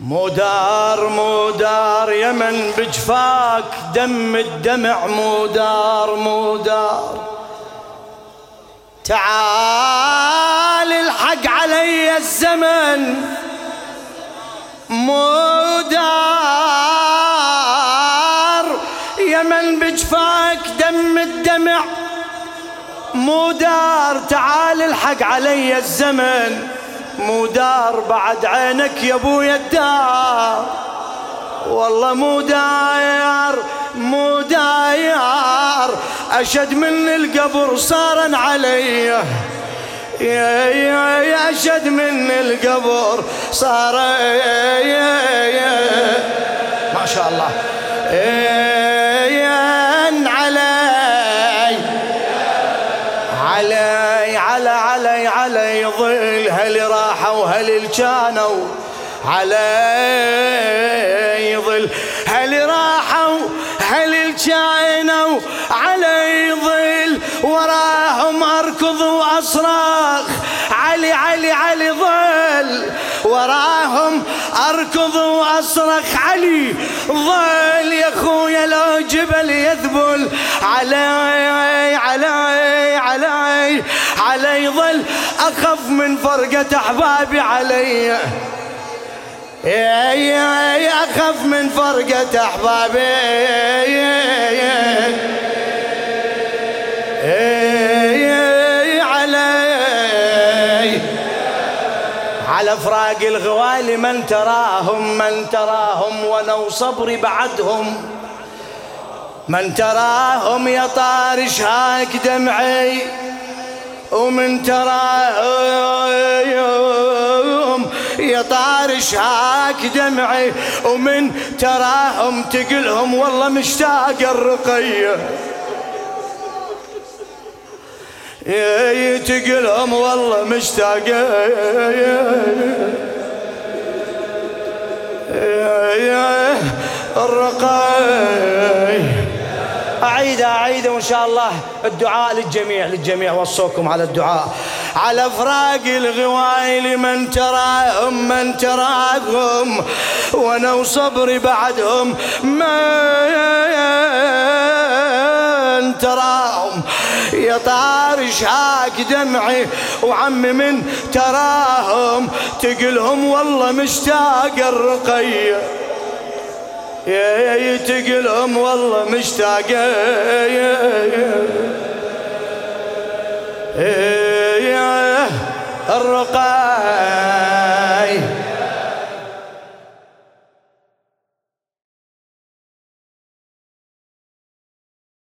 مو دار مو دار يمن بجفاك دم الدمع مو دار مو دار تعال الحق علي الزمن مو دار يمن بجفاك دم الدمع مو دار تعال الحق علي الزمن. مو دار بعد عينك يا ابويا الدار والله مو داير مو داير أشد من القبر صارا علي. يا يا أشد من القبر صار يا يا ما شاء الله. علي ظل هل راحوا هل كانوا علي ظل هل راحوا هل كانوا علي ظل وراهم اركض واصرخ علي علي علي ظل وراهم أركض وأصرخ علي. ظل يا خويا لو جبل يذبل. علي علي علي علي. ظل أخف من فرقة أحبابي علي. يا أخف من فرقة أحبابي. على فراق الغوالي من تراهم من تراهم ونو صبري بعدهم. من تراهم يا طارش هاك دمعي ومن تراهم يا طارش هاك دمعي ومن تراهم تقلهم والله مشتاق الرقية. تقلهم والله مشتاق الرقاي. أعيد أعيد وإن شاء الله الدعاء للجميع للجميع. وصوكم على الدعاء. على فراق الغوايل من تراهم من تراهم وأنا وصبري بعدهم. تراهم يا طارش هاك دمعي وعمي من تراهم تقلهم والله مشتاق الرقيه يا تقلهم والله مشتاق. يا الرقاي